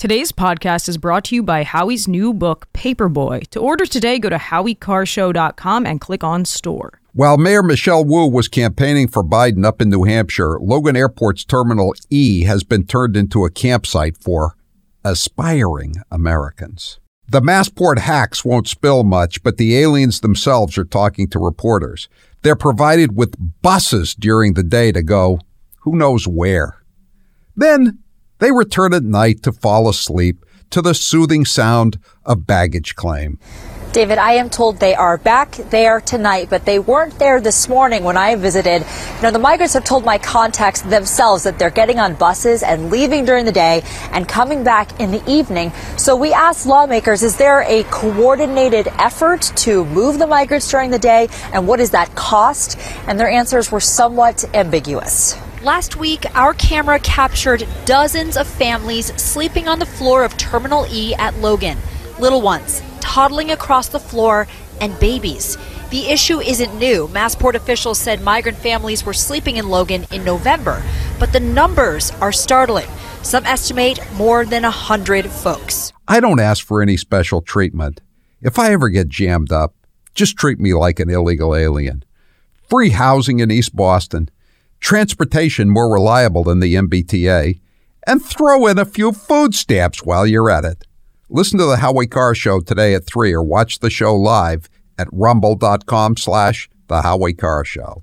Today's podcast is brought to you by Howie's new book, Paperboy. To order today, go to howiecarrshow.com and click on store. While Mayor Michelle Wu was campaigning for Biden up in New Hampshire, Logan Airport's Terminal E has been turned into a campsite for aspiring Americans. The Massport hacks won't spill much, but the aliens themselves are talking to reporters. They're provided with buses during the day to go who knows where. Then they return at night to fall asleep to the soothing sound of baggage claim. David, I am told they are back there tonight, but they weren't there this morning when I visited. You know, the migrants have told my contacts themselves that they're getting on buses and leaving during the day and coming back in the evening. So we asked lawmakers, is there a coordinated effort to move the migrants during the day? And what does that cost? And their answers were somewhat ambiguous. Last week, our camera captured dozens of families sleeping on the floor of Terminal E at Logan. Little ones toddling across the floor and babies. The issue isn't new. Massport officials said migrant families were sleeping in Logan in November, but the numbers are startling. Some estimate more than a hundred folks. I don't ask for any special treatment. If I ever get jammed up, just treat me like an illegal alien. Free housing in East Boston, transportation more reliable than the MBTA, and throw in a few food stamps while you're at it. Listen to the Howie Carr Show today at 3 or watch the show live at rumble.com slash the Howie Carr Show.